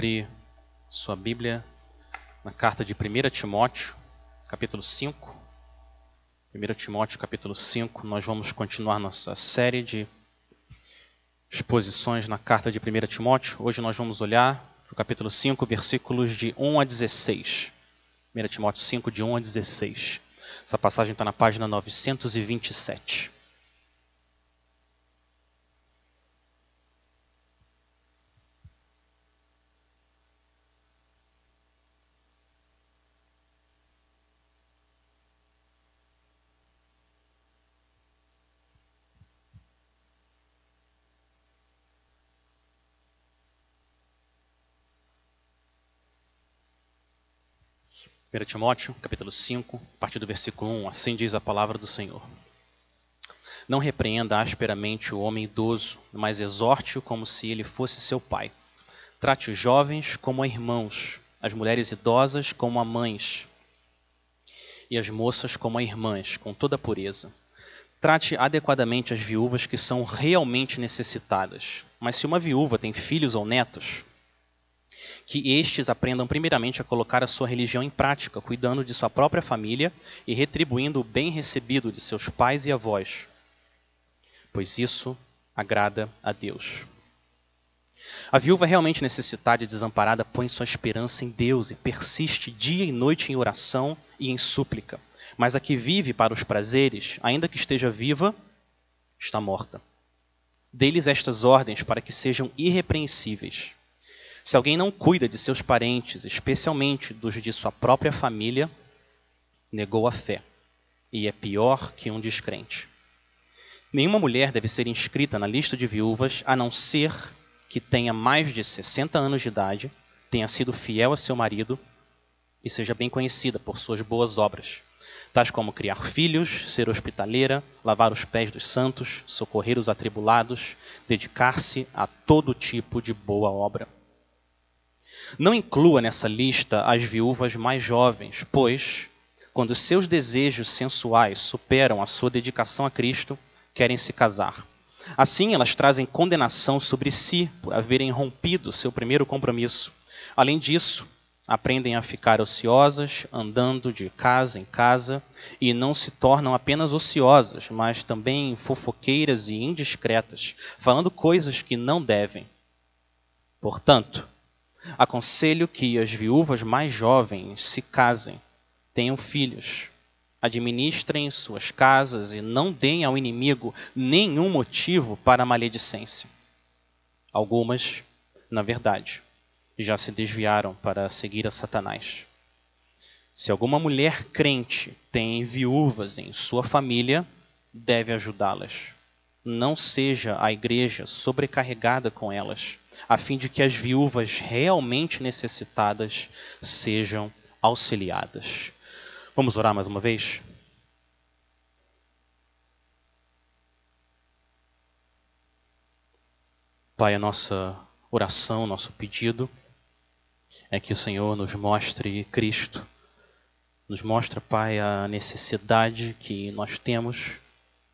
abrir sua Bíblia na carta de 1 Timóteo, capítulo 5. 1 Timóteo, capítulo 5, nós vamos continuar nossa série de exposições na carta de 1 Timóteo. Hoje nós vamos olhar para o capítulo 5, versículos de 1 a 16. 1 Timóteo 5, de 1 a 16. Essa passagem está na página 927. 1 Timóteo, capítulo 5, a partir do versículo 1, assim diz a palavra do Senhor. Não repreenda asperamente o homem idoso, mas exorte-o como se ele fosse seu pai. Trate os jovens como irmãos, as mulheres idosas como a mães, e as moças como a irmãs, com toda a pureza. Trate adequadamente as viúvas que são realmente necessitadas. Mas se uma viúva tem filhos ou netos, que estes aprendam primeiramente a colocar a sua religião em prática, cuidando de sua própria família e retribuindo o bem recebido de seus pais e avós, pois isso agrada a Deus. A viúva realmente necessitada e desamparada põe sua esperança em Deus e persiste dia e noite em oração e em súplica. Mas a que vive para os prazeres, ainda que esteja viva, está morta. Dê-lhes estas ordens para que sejam irrepreensíveis se alguém não cuida de seus parentes, especialmente dos de sua própria família, negou a fé e é pior que um descrente. Nenhuma mulher deve ser inscrita na lista de viúvas a não ser que tenha mais de 60 anos de idade, tenha sido fiel a seu marido e seja bem conhecida por suas boas obras, tais como criar filhos, ser hospitaleira, lavar os pés dos santos, socorrer os atribulados, dedicar-se a todo tipo de boa obra. Não inclua nessa lista as viúvas mais jovens, pois, quando seus desejos sensuais superam a sua dedicação a Cristo, querem se casar. Assim, elas trazem condenação sobre si por haverem rompido seu primeiro compromisso. Além disso, aprendem a ficar ociosas, andando de casa em casa, e não se tornam apenas ociosas, mas também fofoqueiras e indiscretas, falando coisas que não devem. Portanto, Aconselho que as viúvas mais jovens se casem, tenham filhos, administrem suas casas e não deem ao inimigo nenhum motivo para a maledicência. Algumas, na verdade, já se desviaram para seguir a Satanás. Se alguma mulher crente tem viúvas em sua família, deve ajudá-las. Não seja a igreja sobrecarregada com elas a fim de que as viúvas realmente necessitadas sejam auxiliadas. Vamos orar mais uma vez? Pai, a nossa oração, nosso pedido é que o Senhor nos mostre Cristo, nos mostre, Pai, a necessidade que nós temos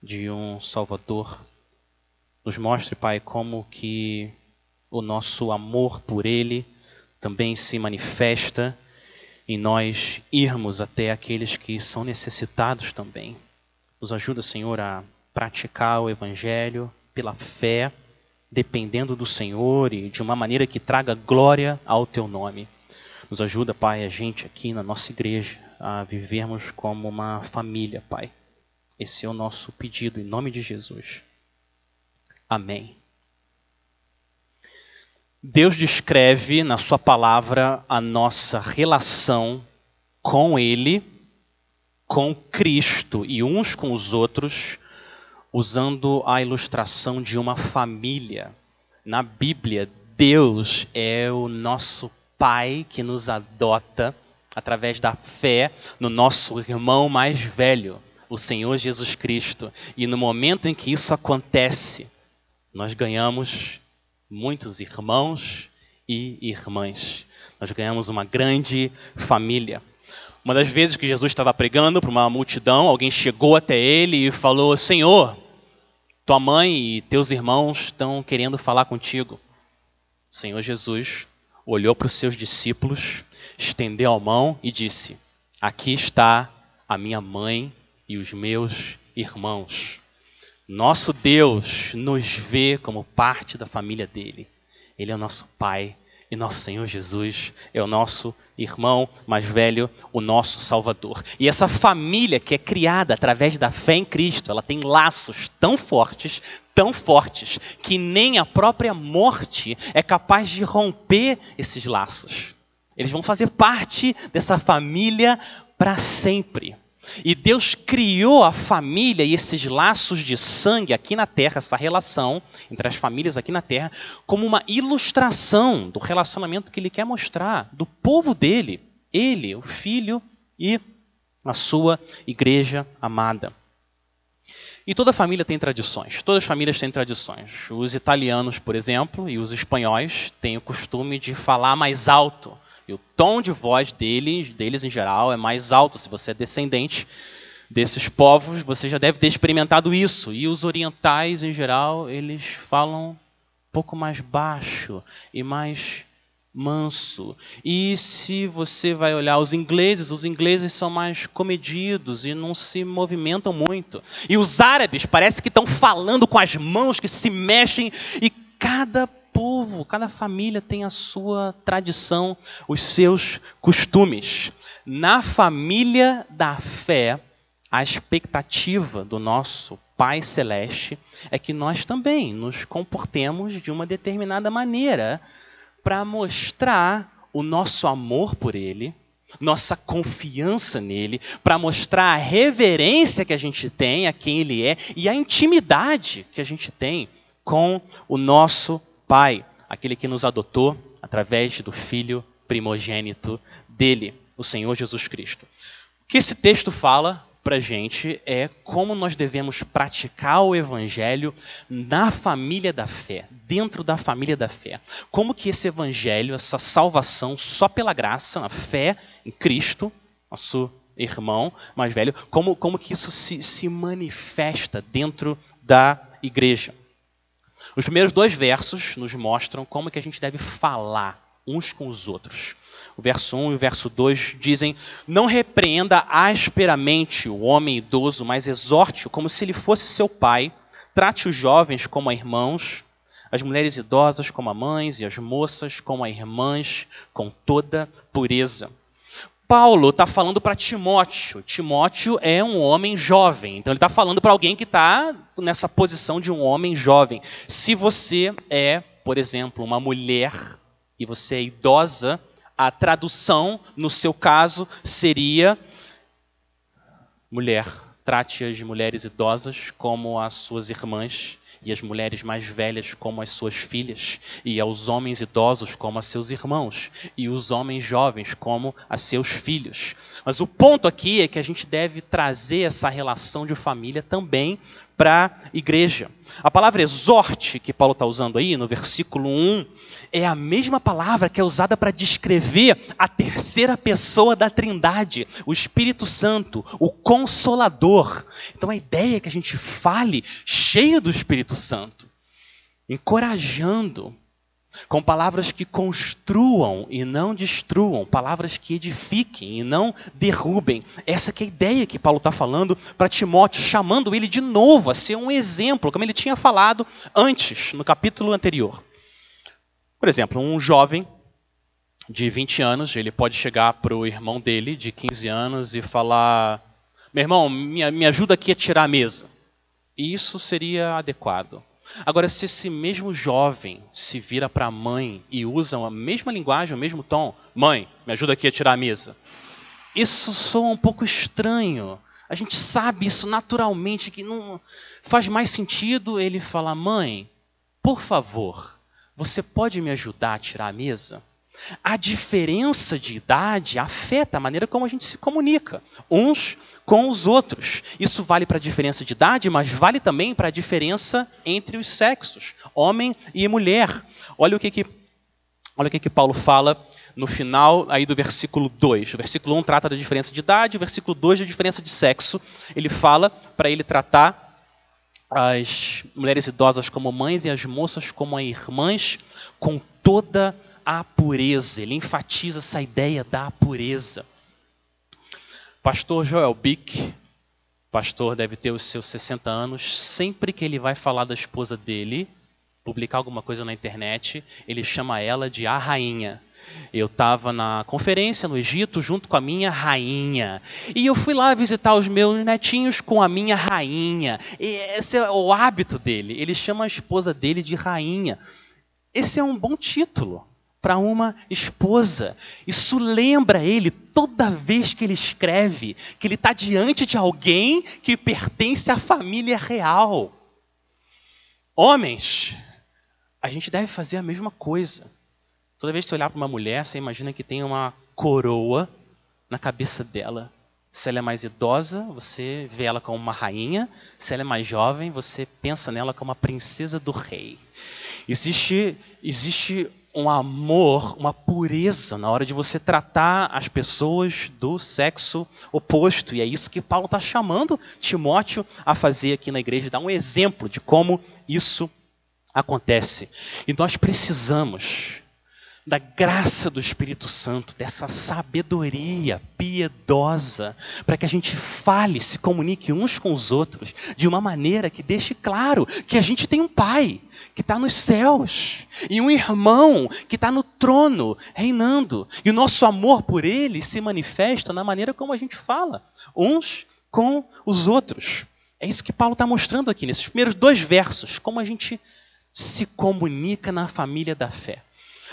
de um Salvador. Nos mostre, Pai, como que o nosso amor por Ele também se manifesta em nós irmos até aqueles que são necessitados também. Nos ajuda, Senhor, a praticar o Evangelho pela fé, dependendo do Senhor e de uma maneira que traga glória ao Teu nome. Nos ajuda, Pai, a gente aqui na nossa igreja a vivermos como uma família, Pai. Esse é o nosso pedido em nome de Jesus. Amém. Deus descreve na Sua palavra a nossa relação com Ele, com Cristo e uns com os outros, usando a ilustração de uma família. Na Bíblia, Deus é o nosso Pai que nos adota através da fé no nosso irmão mais velho, o Senhor Jesus Cristo. E no momento em que isso acontece, nós ganhamos muitos irmãos e irmãs. Nós ganhamos uma grande família. Uma das vezes que Jesus estava pregando para uma multidão, alguém chegou até ele e falou: Senhor, tua mãe e teus irmãos estão querendo falar contigo. O Senhor Jesus olhou para os seus discípulos, estendeu a mão e disse: Aqui está a minha mãe e os meus irmãos. Nosso Deus nos vê como parte da família dele. Ele é o nosso Pai e nosso Senhor Jesus é o nosso irmão mais velho, o nosso Salvador. E essa família que é criada através da fé em Cristo, ela tem laços tão fortes, tão fortes, que nem a própria morte é capaz de romper esses laços. Eles vão fazer parte dessa família para sempre. E Deus criou a família e esses laços de sangue aqui na terra, essa relação entre as famílias aqui na terra, como uma ilustração do relacionamento que Ele quer mostrar do povo dele, Ele, o Filho e a sua igreja amada. E toda família tem tradições, todas as famílias têm tradições. Os italianos, por exemplo, e os espanhóis têm o costume de falar mais alto e o tom de voz deles, deles em geral é mais alto. Se você é descendente desses povos, você já deve ter experimentado isso. E os orientais, em geral, eles falam um pouco mais baixo e mais manso. E se você vai olhar os ingleses, os ingleses são mais comedidos e não se movimentam muito. E os árabes parece que estão falando com as mãos que se mexem e cada povo, cada família tem a sua tradição, os seus costumes. Na família da fé, a expectativa do nosso Pai Celeste é que nós também nos comportemos de uma determinada maneira para mostrar o nosso amor por Ele, nossa confiança nele, para mostrar a reverência que a gente tem a quem Ele é e a intimidade que a gente tem com o nosso Pai, aquele que nos adotou através do Filho primogênito dele, o Senhor Jesus Cristo. O que esse texto fala para gente é como nós devemos praticar o Evangelho na família da fé, dentro da família da fé. Como que esse Evangelho, essa salvação só pela graça, na fé em Cristo, nosso irmão mais velho, como, como que isso se, se manifesta dentro da igreja. Os primeiros dois versos nos mostram como que a gente deve falar uns com os outros. O verso 1 e o verso 2 dizem: Não repreenda asperamente o homem idoso, mas exorte-o como se ele fosse seu pai. Trate os jovens como irmãos, as mulheres idosas como a mães e as moças como a irmãs, com toda pureza. Paulo está falando para Timóteo. Timóteo é um homem jovem. Então ele está falando para alguém que está nessa posição de um homem jovem. Se você é, por exemplo, uma mulher e você é idosa, a tradução, no seu caso, seria mulher. Trate as mulheres idosas como as suas irmãs e as mulheres mais velhas como as suas filhas, e aos homens idosos como a seus irmãos, e os homens jovens como a seus filhos. Mas o ponto aqui é que a gente deve trazer essa relação de família também para a igreja. A palavra exorte que Paulo está usando aí no versículo 1 é a mesma palavra que é usada para descrever a terceira pessoa da Trindade, o Espírito Santo, o Consolador. Então a ideia é que a gente fale cheio do Espírito Santo, encorajando, com palavras que construam e não destruam, palavras que edifiquem e não derrubem. Essa é a ideia que Paulo está falando para Timóteo, chamando ele de novo a ser um exemplo, como ele tinha falado antes, no capítulo anterior. Por exemplo, um jovem de 20 anos, ele pode chegar para o irmão dele, de 15 anos, e falar: Meu irmão, me, me ajuda aqui a tirar a mesa. E isso seria adequado. Agora, se esse mesmo jovem se vira para a mãe e usa a mesma linguagem, o mesmo tom, mãe, me ajuda aqui a tirar a mesa. Isso soa um pouco estranho. A gente sabe isso naturalmente, que não faz mais sentido ele falar, mãe, por favor, você pode me ajudar a tirar a mesa? A diferença de idade afeta a maneira como a gente se comunica uns com os outros. Isso vale para a diferença de idade, mas vale também para a diferença entre os sexos, homem e mulher. Olha o que, que, olha o que, que Paulo fala no final aí do versículo 2. O versículo 1 trata da diferença de idade, o versículo 2 da diferença de sexo. Ele fala para ele tratar as mulheres idosas como mães e as moças como irmãs, com toda a pureza. Ele enfatiza essa ideia da pureza. Pastor Joel Bick, pastor deve ter os seus 60 anos, sempre que ele vai falar da esposa dele, publicar alguma coisa na internet, ele chama ela de a rainha. Eu estava na conferência no Egito junto com a minha rainha. E eu fui lá visitar os meus netinhos com a minha rainha. E esse é o hábito dele. Ele chama a esposa dele de rainha. Esse é um bom título para uma esposa. Isso lembra ele toda vez que ele escreve que ele está diante de alguém que pertence à família real. Homens, a gente deve fazer a mesma coisa. Toda vez que você olhar para uma mulher, você imagina que tem uma coroa na cabeça dela. Se ela é mais idosa, você vê ela como uma rainha. Se ela é mais jovem, você pensa nela como uma princesa do rei. Existe, existe um amor, uma pureza na hora de você tratar as pessoas do sexo oposto. E é isso que Paulo está chamando Timóteo a fazer aqui na igreja, dar um exemplo de como isso acontece. E nós precisamos da graça do Espírito Santo, dessa sabedoria piedosa, para que a gente fale, se comunique uns com os outros de uma maneira que deixe claro que a gente tem um Pai que está nos céus e um irmão que está no trono reinando. E o nosso amor por Ele se manifesta na maneira como a gente fala, uns com os outros. É isso que Paulo está mostrando aqui nesses primeiros dois versos, como a gente se comunica na família da fé.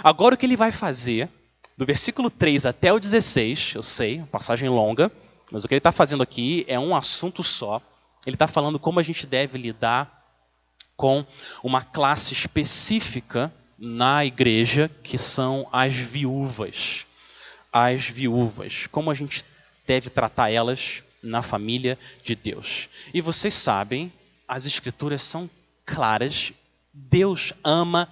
Agora o que ele vai fazer, do versículo 3 até o 16, eu sei, passagem longa, mas o que ele está fazendo aqui é um assunto só. Ele está falando como a gente deve lidar com uma classe específica na igreja, que são as viúvas. As viúvas. Como a gente deve tratar elas na família de Deus. E vocês sabem, as escrituras são claras. Deus ama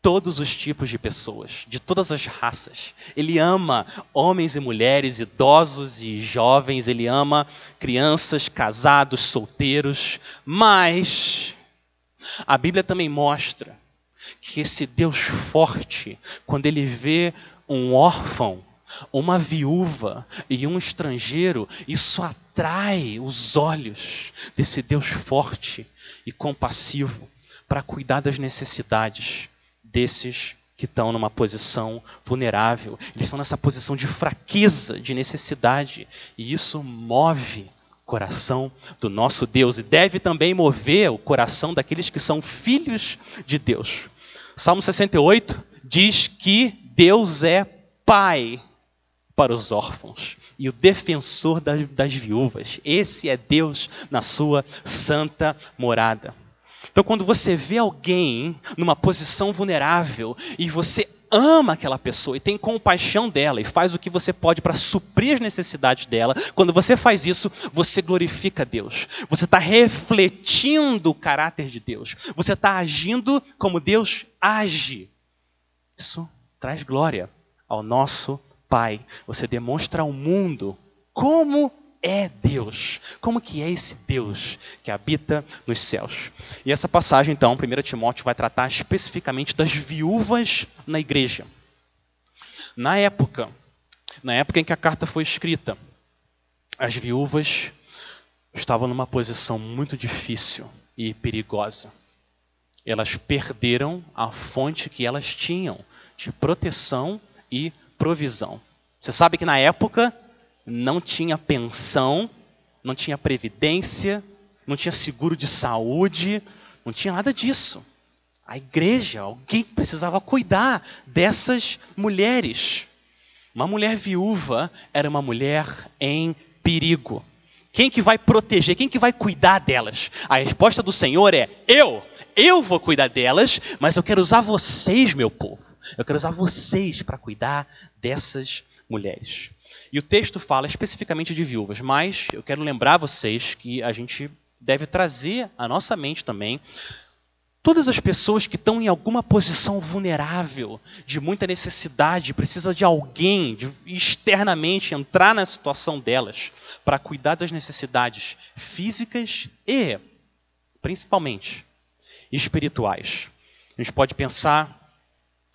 todos os tipos de pessoas, de todas as raças. Ele ama homens e mulheres, idosos e jovens, ele ama crianças, casados, solteiros, mas a Bíblia também mostra que esse Deus forte, quando ele vê um órfão, uma viúva e um estrangeiro, isso atrai os olhos desse Deus forte e compassivo para cuidar das necessidades desses que estão numa posição vulnerável. Eles estão nessa posição de fraqueza, de necessidade. E isso move o coração do nosso Deus e deve também mover o coração daqueles que são filhos de Deus. Salmo 68 diz que Deus é pai para os órfãos e o defensor das, das viúvas. Esse é Deus na sua santa morada. Então, quando você vê alguém numa posição vulnerável e você ama aquela pessoa e tem compaixão dela e faz o que você pode para suprir as necessidades dela, quando você faz isso, você glorifica Deus. Você está refletindo o caráter de Deus. Você está agindo como Deus age. Isso traz glória ao nosso Pai. Você demonstra ao mundo como é Deus? Como que é esse Deus que habita nos céus? E essa passagem, então, 1 Timóteo vai tratar especificamente das viúvas na igreja. Na época, na época em que a carta foi escrita, as viúvas estavam numa posição muito difícil e perigosa. Elas perderam a fonte que elas tinham de proteção e provisão. Você sabe que na época não tinha pensão, não tinha previdência, não tinha seguro de saúde, não tinha nada disso. A igreja, alguém precisava cuidar dessas mulheres. Uma mulher viúva era uma mulher em perigo. Quem que vai proteger? Quem que vai cuidar delas? A resposta do Senhor é: eu. Eu vou cuidar delas, mas eu quero usar vocês, meu povo. Eu quero usar vocês para cuidar dessas mulheres. E o texto fala especificamente de viúvas, mas eu quero lembrar vocês que a gente deve trazer à nossa mente também todas as pessoas que estão em alguma posição vulnerável, de muita necessidade, precisa de alguém de externamente entrar na situação delas para cuidar das necessidades físicas e, principalmente, espirituais. A gente pode pensar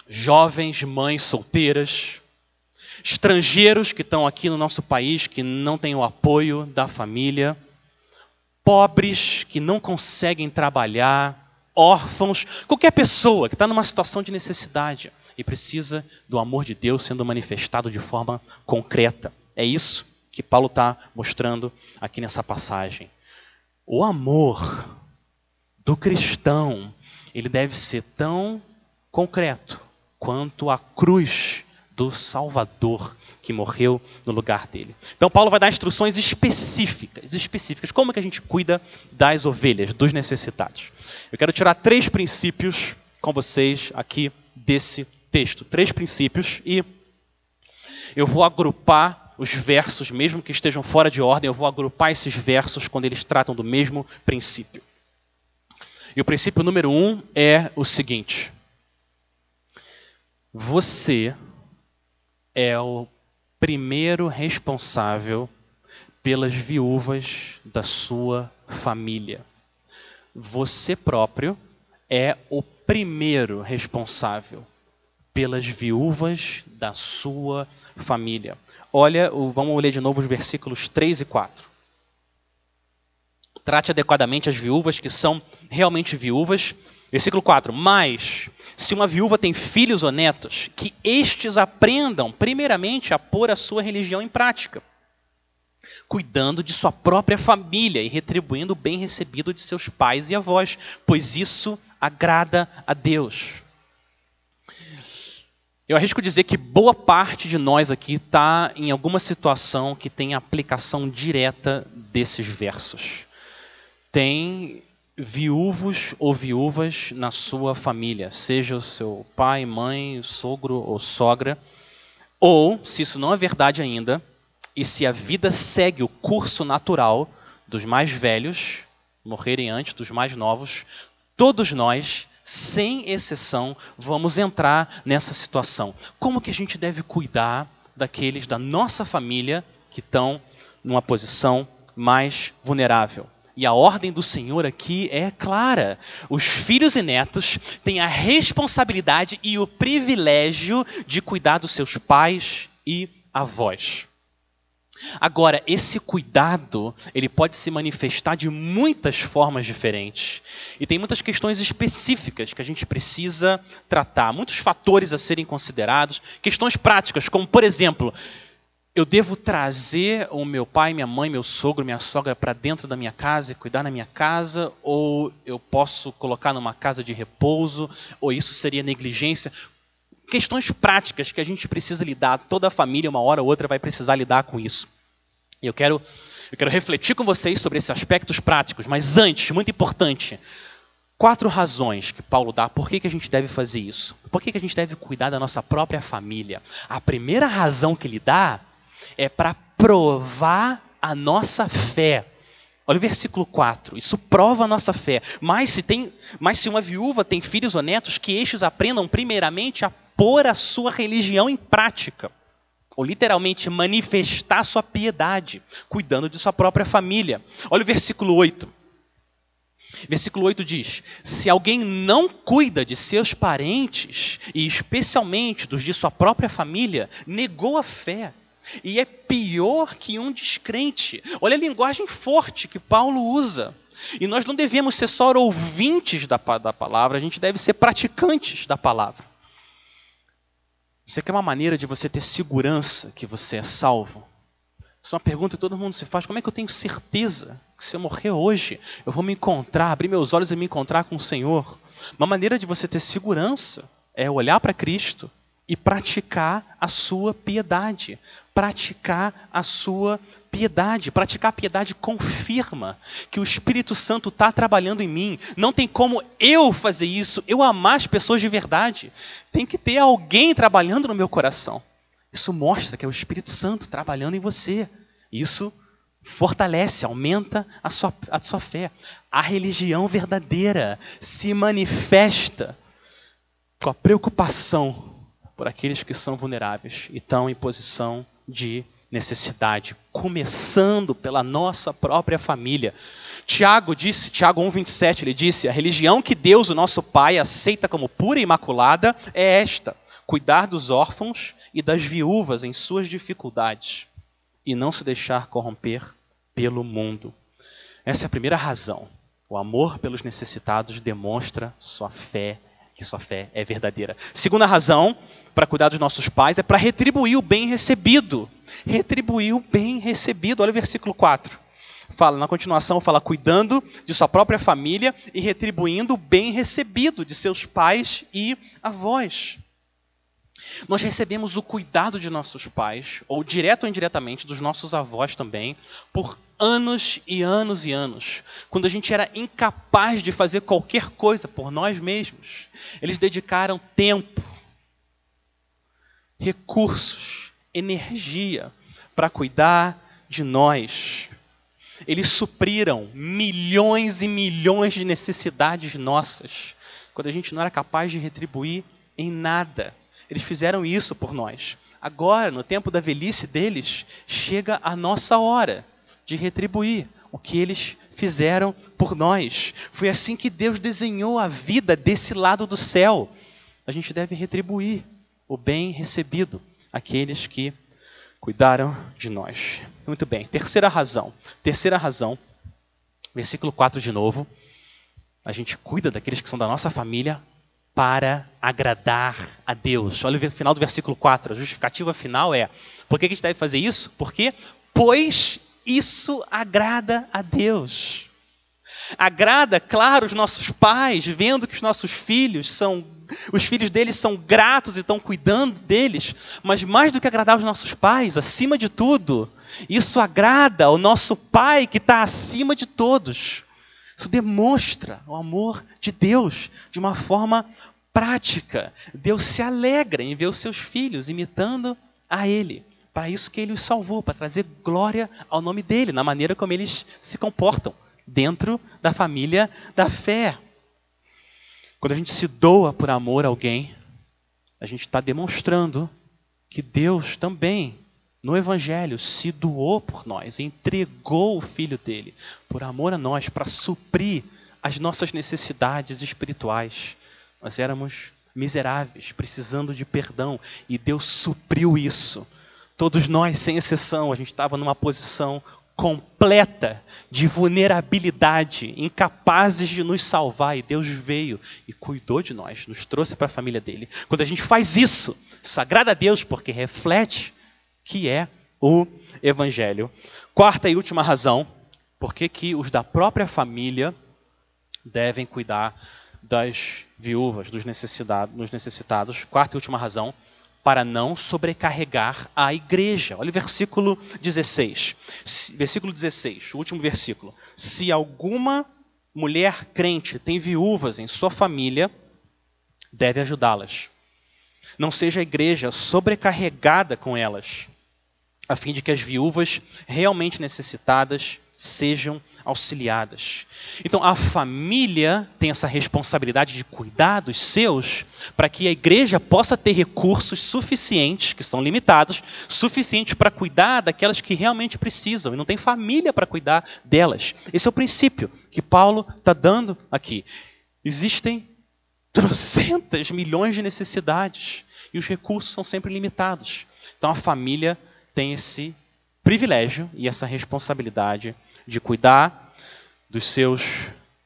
jovens mães solteiras, estrangeiros que estão aqui no nosso país que não têm o apoio da família, pobres que não conseguem trabalhar, órfãos, qualquer pessoa que está numa situação de necessidade e precisa do amor de Deus sendo manifestado de forma concreta. É isso que Paulo está mostrando aqui nessa passagem. O amor do cristão, ele deve ser tão concreto quanto a cruz do Salvador que morreu no lugar dele. Então Paulo vai dar instruções específicas, específicas, como que a gente cuida das ovelhas, dos necessitados. Eu quero tirar três princípios com vocês aqui desse texto, três princípios e eu vou agrupar os versos, mesmo que estejam fora de ordem, eu vou agrupar esses versos quando eles tratam do mesmo princípio. E o princípio número um é o seguinte: você é o primeiro responsável pelas viúvas da sua família. Você próprio é o primeiro responsável pelas viúvas da sua família. Olha, vamos ler de novo os versículos 3 e 4. Trate adequadamente as viúvas que são realmente viúvas. Versículo 4. Mas se uma viúva tem filhos ou netos, que estes aprendam, primeiramente, a pôr a sua religião em prática, cuidando de sua própria família e retribuindo o bem recebido de seus pais e avós, pois isso agrada a Deus. Eu arrisco dizer que boa parte de nós aqui está em alguma situação que tem aplicação direta desses versos. Tem viúvos ou viúvas na sua família, seja o seu pai, mãe, sogro ou sogra, ou, se isso não é verdade ainda, e se a vida segue o curso natural dos mais velhos morrerem antes dos mais novos, todos nós, sem exceção, vamos entrar nessa situação. Como que a gente deve cuidar daqueles da nossa família que estão numa posição mais vulnerável? E a ordem do Senhor aqui é clara. Os filhos e netos têm a responsabilidade e o privilégio de cuidar dos seus pais e avós. Agora, esse cuidado, ele pode se manifestar de muitas formas diferentes. E tem muitas questões específicas que a gente precisa tratar, muitos fatores a serem considerados, questões práticas, como por exemplo, eu devo trazer o meu pai, minha mãe, meu sogro, minha sogra para dentro da minha casa e cuidar na minha casa? Ou eu posso colocar numa casa de repouso? Ou isso seria negligência? Questões práticas que a gente precisa lidar, toda a família, uma hora ou outra, vai precisar lidar com isso. E eu quero, eu quero refletir com vocês sobre esses aspectos práticos, mas antes, muito importante, quatro razões que Paulo dá por que, que a gente deve fazer isso. Por que, que a gente deve cuidar da nossa própria família. A primeira razão que ele dá é para provar a nossa fé. Olha o versículo 4. Isso prova a nossa fé. Mas se, tem, mas se uma viúva tem filhos ou netos, que estes aprendam primeiramente a pôr a sua religião em prática. Ou literalmente manifestar sua piedade, cuidando de sua própria família. Olha o versículo 8. Versículo 8 diz: Se alguém não cuida de seus parentes, e especialmente dos de sua própria família, negou a fé e é pior que um descrente. Olha a linguagem forte que Paulo usa. E nós não devemos ser só ouvintes da, da palavra, a gente deve ser praticantes da palavra. Isso aqui é uma maneira de você ter segurança que você é salvo. Isso é uma pergunta que todo mundo se faz: como é que eu tenho certeza que se eu morrer hoje, eu vou me encontrar, abrir meus olhos e me encontrar com o Senhor? Uma maneira de você ter segurança é olhar para Cristo e praticar a sua piedade. Praticar a sua piedade. Praticar a piedade confirma que o Espírito Santo está trabalhando em mim. Não tem como eu fazer isso, eu amar as pessoas de verdade. Tem que ter alguém trabalhando no meu coração. Isso mostra que é o Espírito Santo trabalhando em você. Isso fortalece, aumenta a sua, a sua fé. A religião verdadeira se manifesta com a preocupação por aqueles que são vulneráveis e estão em posição de necessidade, começando pela nossa própria família. Tiago disse, Tiago 1:27, ele disse: "A religião que Deus, o nosso Pai, aceita como pura e imaculada é esta: cuidar dos órfãos e das viúvas em suas dificuldades e não se deixar corromper pelo mundo." Essa é a primeira razão. O amor pelos necessitados demonstra sua fé, que sua fé é verdadeira. Segunda razão para cuidar dos nossos pais é para retribuir o bem recebido. Retribuir o bem recebido. Olha o versículo 4 fala, na continuação, fala cuidando de sua própria família e retribuindo o bem recebido de seus pais e avós. Nós recebemos o cuidado de nossos pais, ou direto ou indiretamente dos nossos avós também, por anos e anos e anos. Quando a gente era incapaz de fazer qualquer coisa por nós mesmos, eles dedicaram tempo, recursos, energia para cuidar de nós. Eles supriram milhões e milhões de necessidades nossas, quando a gente não era capaz de retribuir em nada. Eles fizeram isso por nós. Agora, no tempo da velhice deles, chega a nossa hora de retribuir o que eles fizeram por nós. Foi assim que Deus desenhou a vida desse lado do céu. A gente deve retribuir o bem recebido àqueles que cuidaram de nós. Muito bem. Terceira razão. Terceira razão. Versículo 4 de novo. A gente cuida daqueles que são da nossa família para agradar a Deus. Olha o final do versículo 4. A justificativa final é: por que a gente deve fazer isso? Porque, pois isso agrada a Deus. Agrada, claro, os nossos pais, vendo que os nossos filhos são os filhos deles são gratos e estão cuidando deles, mas mais do que agradar os nossos pais, acima de tudo, isso agrada ao nosso Pai que está acima de todos. Isso demonstra o amor de Deus de uma forma prática. Deus se alegra em ver os seus filhos imitando a Ele. Para isso que Ele os salvou, para trazer glória ao nome dEle, na maneira como eles se comportam dentro da família da fé. Quando a gente se doa por amor a alguém, a gente está demonstrando que Deus também, no Evangelho, se doou por nós, entregou o Filho dele por amor a nós, para suprir as nossas necessidades espirituais. Nós éramos miseráveis, precisando de perdão, e Deus supriu isso. Todos nós, sem exceção, a gente estava numa posição completa de vulnerabilidade, incapazes de nos salvar, e Deus veio e cuidou de nós, nos trouxe para a família dele. Quando a gente faz isso, isso agrada a Deus porque reflete que é o evangelho. Quarta e última razão, por que os da própria família devem cuidar das viúvas, dos dos necessitados. Quarta e última razão, para não sobrecarregar a igreja. Olha o versículo 16. Versículo 16, o último versículo. Se alguma mulher crente tem viúvas em sua família, deve ajudá-las. Não seja a igreja sobrecarregada com elas, a fim de que as viúvas realmente necessitadas sejam auxiliadas. Então a família tem essa responsabilidade de cuidar dos seus para que a igreja possa ter recursos suficientes, que são limitados, suficientes para cuidar daquelas que realmente precisam e não tem família para cuidar delas. Esse é o princípio que Paulo está dando aqui. Existem trocentas milhões de necessidades e os recursos são sempre limitados. Então a família tem esse privilégio e essa responsabilidade de cuidar dos seus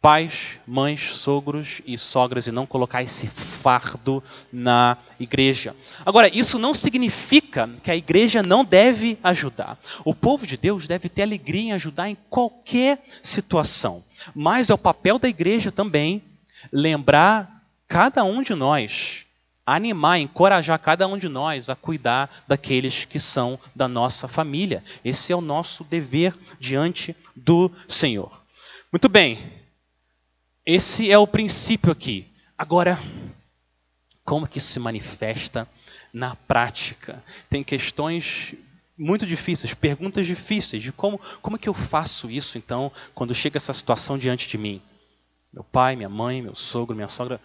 pais, mães, sogros e sogras e não colocar esse fardo na igreja. Agora, isso não significa que a igreja não deve ajudar. O povo de Deus deve ter alegria em ajudar em qualquer situação. Mas é o papel da igreja também lembrar cada um de nós animar, encorajar cada um de nós a cuidar daqueles que são da nossa família. Esse é o nosso dever diante do Senhor. Muito bem, esse é o princípio aqui. Agora, como que se manifesta na prática? Tem questões muito difíceis, perguntas difíceis de como, como é que eu faço isso então quando chega essa situação diante de mim. Meu pai, minha mãe, meu sogro, minha sogra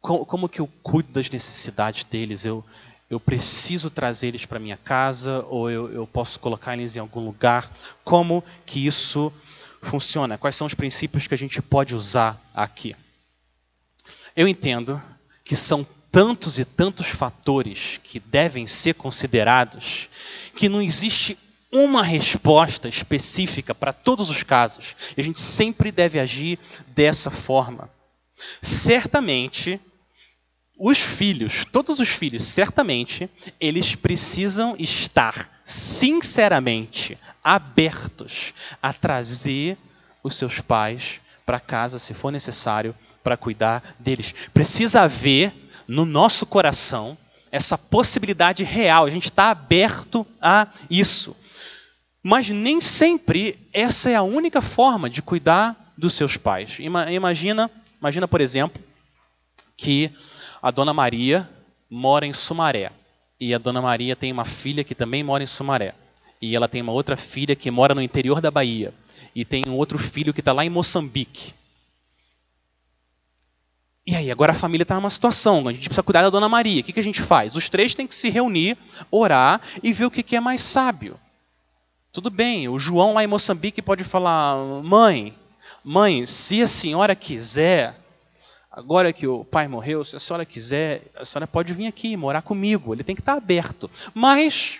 como, como que eu cuido das necessidades deles? Eu, eu preciso trazer eles para minha casa ou eu, eu posso colocar eles em algum lugar? Como que isso funciona? Quais são os princípios que a gente pode usar aqui? Eu entendo que são tantos e tantos fatores que devem ser considerados que não existe uma resposta específica para todos os casos. E a gente sempre deve agir dessa forma. Certamente, os filhos, todos os filhos, certamente, eles precisam estar sinceramente abertos a trazer os seus pais para casa, se for necessário, para cuidar deles. Precisa haver no nosso coração essa possibilidade real, a gente está aberto a isso. Mas nem sempre essa é a única forma de cuidar dos seus pais. Imagina, imagina por exemplo, que a dona Maria mora em Sumaré. E a dona Maria tem uma filha que também mora em Sumaré. E ela tem uma outra filha que mora no interior da Bahia. E tem um outro filho que está lá em Moçambique. E aí, agora a família está numa situação, a gente precisa cuidar da Dona Maria. O que, que a gente faz? Os três têm que se reunir, orar e ver o que, que é mais sábio. Tudo bem, o João lá em Moçambique pode falar: mãe, mãe, se a senhora quiser, agora que o pai morreu, se a senhora quiser, a senhora pode vir aqui morar comigo. Ele tem que estar aberto. Mas,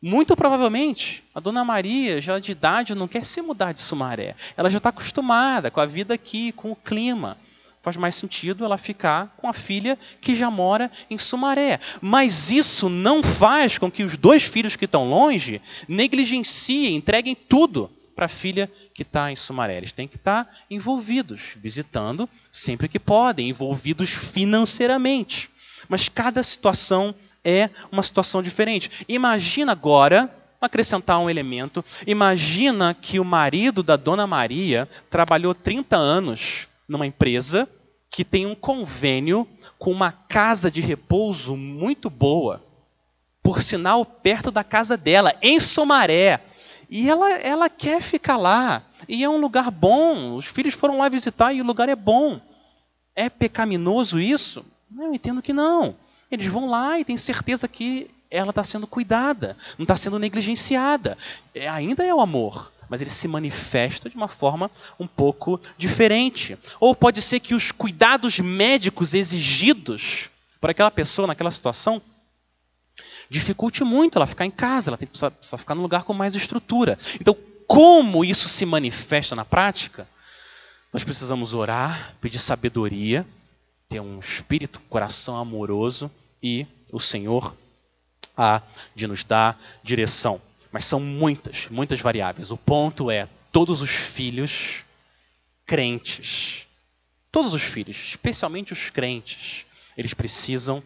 muito provavelmente, a dona Maria, já de idade, não quer se mudar de Sumaré. Ela já está acostumada com a vida aqui, com o clima faz mais sentido ela ficar com a filha que já mora em Sumaré. Mas isso não faz com que os dois filhos que estão longe negligenciem, entreguem tudo para a filha que está em Sumaré. Eles têm que estar tá envolvidos, visitando sempre que podem, envolvidos financeiramente. Mas cada situação é uma situação diferente. Imagina agora acrescentar um elemento. Imagina que o marido da dona Maria trabalhou 30 anos numa empresa que tem um convênio com uma casa de repouso muito boa, por sinal, perto da casa dela, em Somaré. E ela, ela quer ficar lá. E é um lugar bom. Os filhos foram lá visitar e o lugar é bom. É pecaminoso isso? Eu entendo que não. Eles vão lá e têm certeza que ela está sendo cuidada, não está sendo negligenciada. É, ainda é o amor mas ele se manifesta de uma forma um pouco diferente. Ou pode ser que os cuidados médicos exigidos para aquela pessoa naquela situação dificulte muito ela ficar em casa, ela tem que precisar, precisar ficar num lugar com mais estrutura. Então, como isso se manifesta na prática? Nós precisamos orar, pedir sabedoria, ter um espírito, coração amoroso e o Senhor há de nos dar direção. Mas são muitas, muitas variáveis. O ponto é: todos os filhos crentes, todos os filhos, especialmente os crentes, eles precisam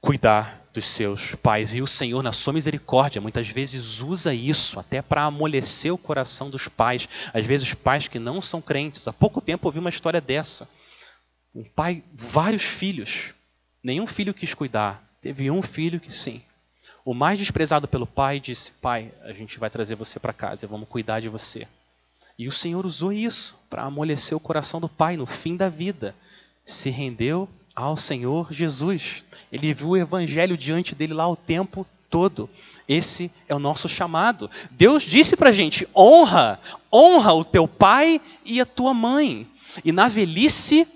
cuidar dos seus pais. E o Senhor, na sua misericórdia, muitas vezes usa isso até para amolecer o coração dos pais. Às vezes, pais que não são crentes. Há pouco tempo ouvi uma história dessa. Um pai, vários filhos. Nenhum filho quis cuidar. Teve um filho que sim. O mais desprezado pelo pai disse: Pai, a gente vai trazer você para casa, vamos cuidar de você. E o Senhor usou isso para amolecer o coração do pai no fim da vida. Se rendeu ao Senhor Jesus. Ele viu o evangelho diante dele lá o tempo todo. Esse é o nosso chamado. Deus disse para a gente: honra, honra o teu pai e a tua mãe. E na velhice,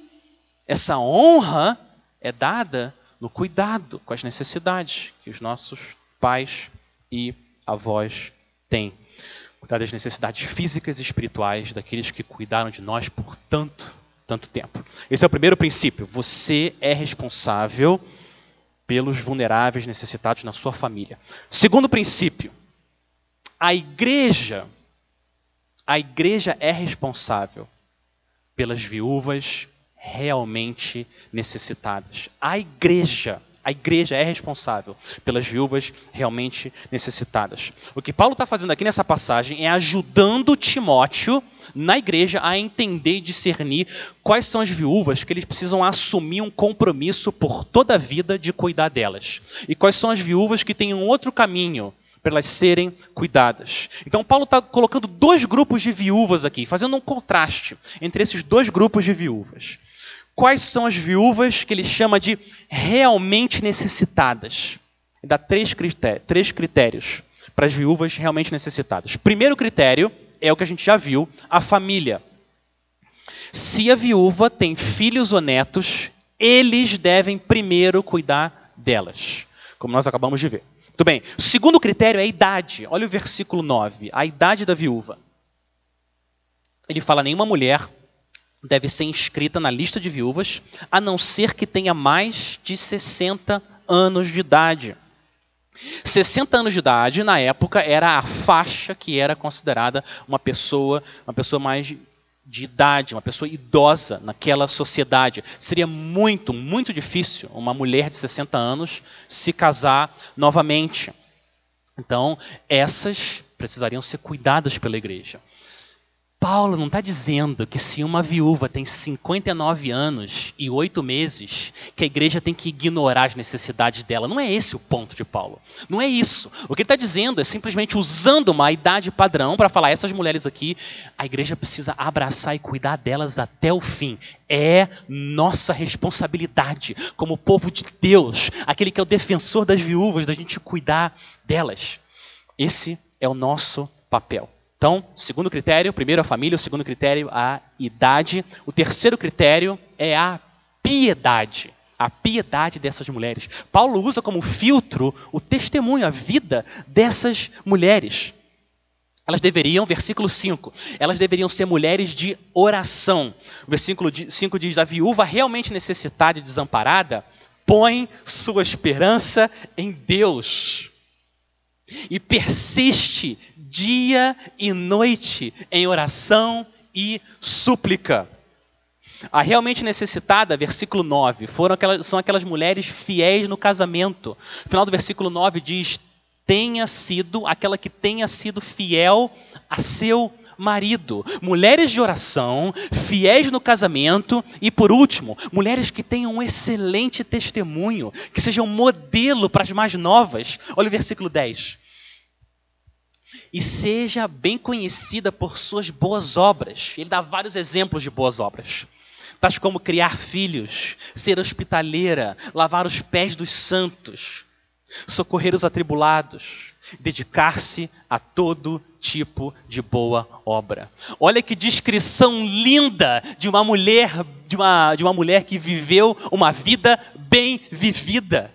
essa honra é dada no cuidado com as necessidades que os nossos pais e avós têm. Cuidar das necessidades físicas e espirituais daqueles que cuidaram de nós por tanto, tanto tempo. Esse é o primeiro princípio. Você é responsável pelos vulneráveis necessitados na sua família. Segundo princípio, a igreja a igreja é responsável pelas viúvas realmente necessitadas. A igreja a igreja é responsável pelas viúvas realmente necessitadas. O que Paulo está fazendo aqui nessa passagem é ajudando Timóteo na igreja a entender e discernir quais são as viúvas que eles precisam assumir um compromisso por toda a vida de cuidar delas. E quais são as viúvas que têm um outro caminho para elas serem cuidadas. Então, Paulo está colocando dois grupos de viúvas aqui, fazendo um contraste entre esses dois grupos de viúvas. Quais são as viúvas que ele chama de realmente necessitadas? Ele dá três critérios, três critérios para as viúvas realmente necessitadas. Primeiro critério é o que a gente já viu, a família. Se a viúva tem filhos ou netos, eles devem primeiro cuidar delas, como nós acabamos de ver. Muito bem. Segundo critério é a idade. Olha o versículo 9, a idade da viúva. Ele fala: nenhuma mulher deve ser inscrita na lista de viúvas, a não ser que tenha mais de 60 anos de idade. 60 anos de idade, na época, era a faixa que era considerada uma pessoa, uma pessoa mais de idade, uma pessoa idosa naquela sociedade. Seria muito, muito difícil uma mulher de 60 anos se casar novamente. Então, essas precisariam ser cuidadas pela igreja. Paulo não está dizendo que se uma viúva tem 59 anos e 8 meses, que a igreja tem que ignorar as necessidades dela. Não é esse o ponto de Paulo. Não é isso. O que ele está dizendo é simplesmente usando uma idade padrão para falar: essas mulheres aqui, a igreja precisa abraçar e cuidar delas até o fim. É nossa responsabilidade como povo de Deus, aquele que é o defensor das viúvas, da gente cuidar delas. Esse é o nosso papel. Então, segundo critério, primeiro a família, o segundo critério a idade, o terceiro critério é a piedade. A piedade dessas mulheres. Paulo usa como filtro o testemunho, a vida dessas mulheres. Elas deveriam, versículo 5, elas deveriam ser mulheres de oração. O versículo 5 diz: A viúva realmente necessitada e desamparada põe sua esperança em Deus e persiste dia e noite em oração e súplica. A realmente necessitada, versículo 9, foram aquelas, são aquelas mulheres fiéis no casamento. O final do versículo 9 diz: tenha sido aquela que tenha sido fiel a seu marido. Mulheres de oração, fiéis no casamento e, por último, mulheres que tenham um excelente testemunho, que sejam modelo para as mais novas. Olha o versículo 10 e seja bem conhecida por suas boas obras. Ele dá vários exemplos de boas obras. Tais como criar filhos, ser hospitaleira, lavar os pés dos santos, socorrer os atribulados, dedicar-se a todo tipo de boa obra. Olha que descrição linda de uma mulher, de uma, de uma mulher que viveu uma vida bem vivida.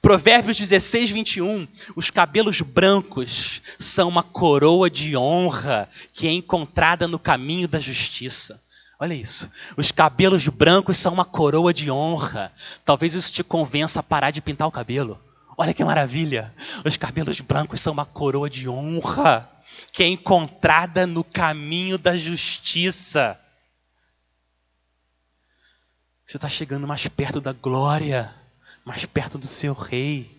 Provérbios 16, 21. Os cabelos brancos são uma coroa de honra que é encontrada no caminho da justiça. Olha isso. Os cabelos brancos são uma coroa de honra. Talvez isso te convença a parar de pintar o cabelo. Olha que maravilha. Os cabelos brancos são uma coroa de honra que é encontrada no caminho da justiça. Você está chegando mais perto da glória mais perto do seu rei.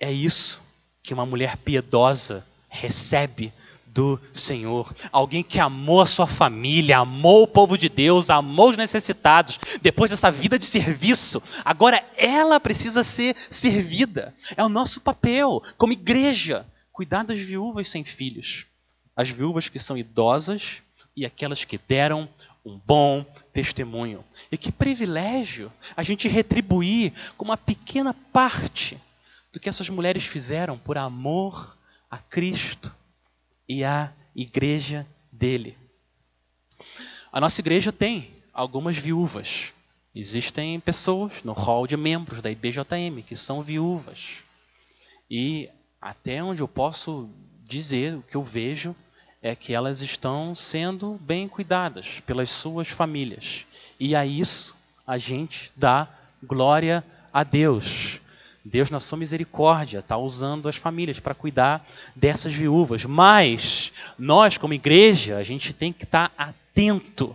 É isso que uma mulher piedosa recebe do Senhor. Alguém que amou a sua família, amou o povo de Deus, amou os necessitados. Depois dessa vida de serviço, agora ela precisa ser servida. É o nosso papel como igreja cuidar das viúvas sem filhos. As viúvas que são idosas e aquelas que deram um bom testemunho. E que privilégio a gente retribuir com uma pequena parte do que essas mulheres fizeram por amor a Cristo e à igreja dele. A nossa igreja tem algumas viúvas. Existem pessoas no hall de membros da IBJM que são viúvas. E até onde eu posso dizer o que eu vejo é que elas estão sendo bem cuidadas pelas suas famílias. E a isso a gente dá glória a Deus. Deus, na sua misericórdia, está usando as famílias para cuidar dessas viúvas. Mas nós, como igreja, a gente tem que estar tá atento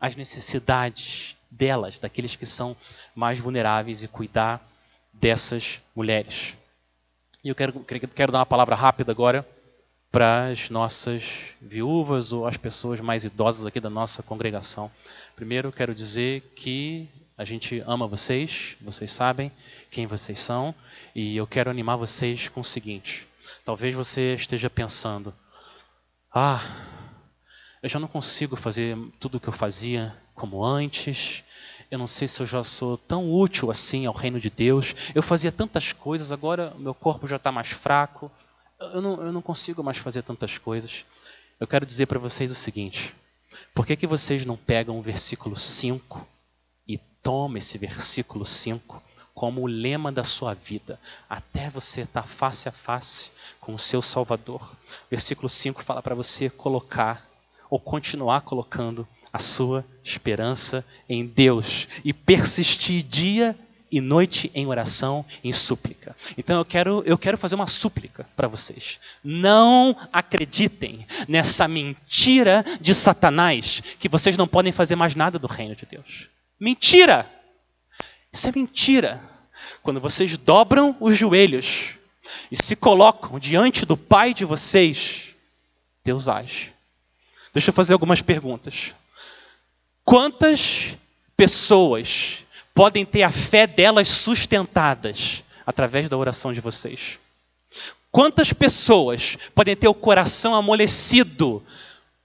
às necessidades delas, daqueles que são mais vulneráveis e cuidar dessas mulheres. E eu quero, quero dar uma palavra rápida agora para as nossas viúvas ou as pessoas mais idosas aqui da nossa congregação. Primeiro, quero dizer que a gente ama vocês, vocês sabem quem vocês são, e eu quero animar vocês com o seguinte: talvez você esteja pensando, ah, eu já não consigo fazer tudo o que eu fazia como antes, eu não sei se eu já sou tão útil assim ao reino de Deus, eu fazia tantas coisas, agora meu corpo já está mais fraco, eu não, eu não consigo mais fazer tantas coisas. eu quero dizer para vocês o seguinte: por que, que vocês não pegam o versículo 5 e tomam esse versículo 5 como o lema da sua vida, até você estar tá face a face com o seu Salvador? Versículo 5 fala para você colocar ou continuar colocando a sua esperança em Deus e persistir dia e noite em oração, em súplica. Então eu quero, eu quero fazer uma súplica para vocês. Não acreditem nessa mentira de Satanás que vocês não podem fazer mais nada do reino de Deus. Mentira! Isso é mentira. Quando vocês dobram os joelhos e se colocam diante do Pai de vocês, Deus age. Deixa eu fazer algumas perguntas. Quantas pessoas podem ter a fé delas sustentadas através da oração de vocês. Quantas pessoas podem ter o coração amolecido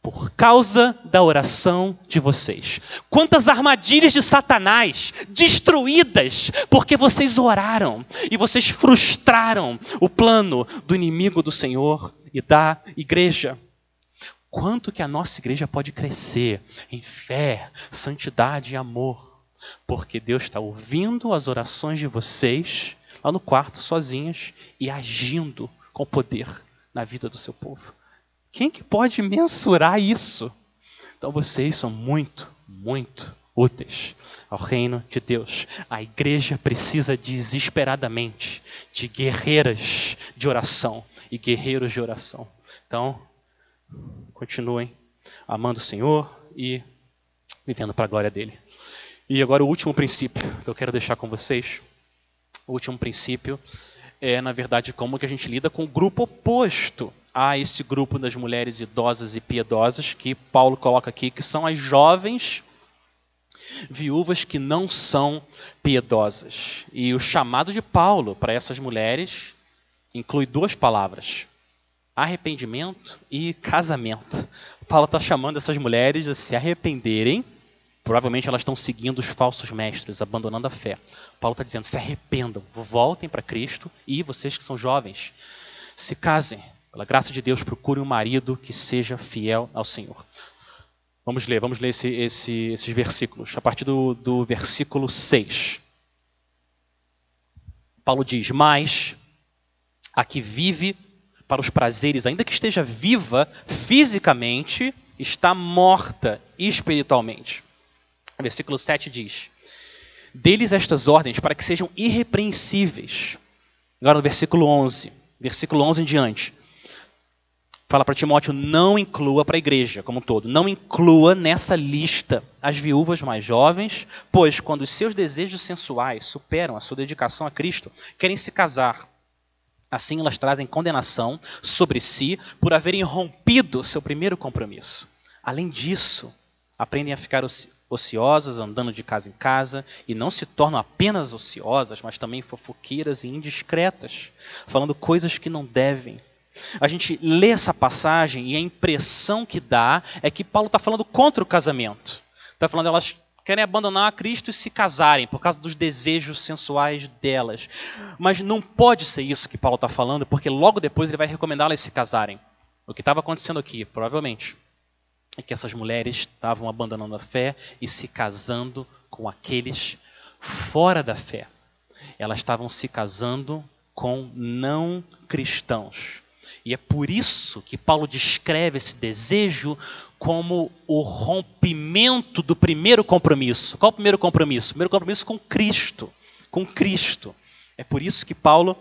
por causa da oração de vocês? Quantas armadilhas de Satanás destruídas porque vocês oraram e vocês frustraram o plano do inimigo do Senhor e da igreja? Quanto que a nossa igreja pode crescer em fé, santidade e amor porque Deus está ouvindo as orações de vocês lá no quarto, sozinhas, e agindo com poder na vida do seu povo. Quem que pode mensurar isso? Então vocês são muito, muito úteis ao reino de Deus. A igreja precisa desesperadamente de guerreiras de oração e guerreiros de oração. Então, continuem amando o Senhor e vivendo para a glória dele. E agora o último princípio que eu quero deixar com vocês. O último princípio é, na verdade, como que a gente lida com o grupo oposto a esse grupo das mulheres idosas e piedosas que Paulo coloca aqui, que são as jovens viúvas que não são piedosas. E o chamado de Paulo para essas mulheres inclui duas palavras: arrependimento e casamento. Paulo está chamando essas mulheres a se arrependerem Provavelmente elas estão seguindo os falsos mestres, abandonando a fé. Paulo está dizendo: se arrependam, voltem para Cristo e vocês que são jovens, se casem. Pela graça de Deus, procurem um marido que seja fiel ao Senhor. Vamos ler, vamos ler esse, esse, esses versículos. A partir do, do versículo 6. Paulo diz: Mas a que vive para os prazeres, ainda que esteja viva fisicamente, está morta espiritualmente. Versículo 7 diz: Deles estas ordens para que sejam irrepreensíveis. Agora no versículo 11, versículo 11 em diante. Fala para Timóteo: não inclua para a igreja como um todo, não inclua nessa lista as viúvas mais jovens, pois quando os seus desejos sensuais superam a sua dedicação a Cristo, querem se casar. Assim elas trazem condenação sobre si por haverem rompido seu primeiro compromisso. Além disso, aprendem a ficar ociosas, andando de casa em casa, e não se tornam apenas ociosas, mas também fofoqueiras e indiscretas, falando coisas que não devem. A gente lê essa passagem e a impressão que dá é que Paulo está falando contra o casamento. Está falando elas querem abandonar a Cristo e se casarem por causa dos desejos sensuais delas. Mas não pode ser isso que Paulo está falando, porque logo depois ele vai recomendá-las se casarem. O que estava acontecendo aqui, provavelmente, é que essas mulheres estavam abandonando a fé e se casando com aqueles fora da fé. Elas estavam se casando com não cristãos. E é por isso que Paulo descreve esse desejo como o rompimento do primeiro compromisso. Qual o primeiro compromisso? O primeiro compromisso com Cristo. Com Cristo. É por isso que Paulo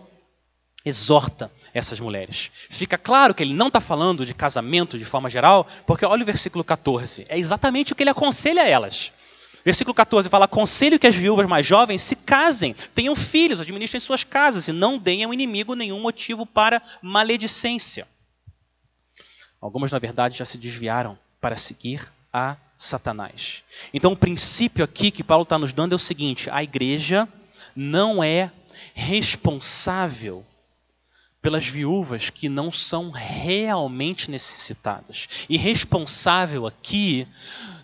exorta essas mulheres. Fica claro que ele não está falando de casamento de forma geral, porque olha o versículo 14. É exatamente o que ele aconselha a elas. Versículo 14 fala: Aconselho que as viúvas mais jovens se casem, tenham filhos, administrem suas casas e não deem ao inimigo nenhum motivo para maledicência. Algumas, na verdade, já se desviaram para seguir a Satanás. Então, o princípio aqui que Paulo está nos dando é o seguinte: a igreja não é responsável pelas viúvas que não são realmente necessitadas. E responsável aqui,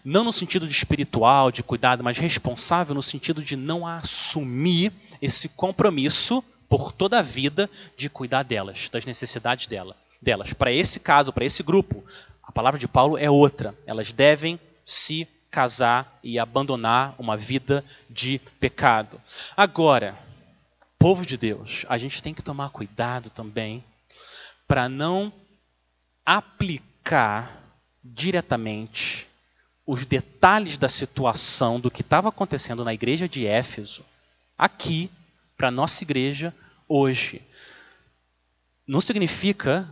não no sentido de espiritual, de cuidado, mas responsável no sentido de não assumir esse compromisso por toda a vida de cuidar delas, das necessidades dela, delas. Para esse caso, para esse grupo, A palavra de Paulo é outra. Elas devem se casar e abandonar uma vida de pecado. Agora, povo de Deus, a gente tem que tomar cuidado também para não aplicar diretamente os detalhes da situação do que estava acontecendo na igreja de Éfeso aqui para nossa igreja hoje. Não significa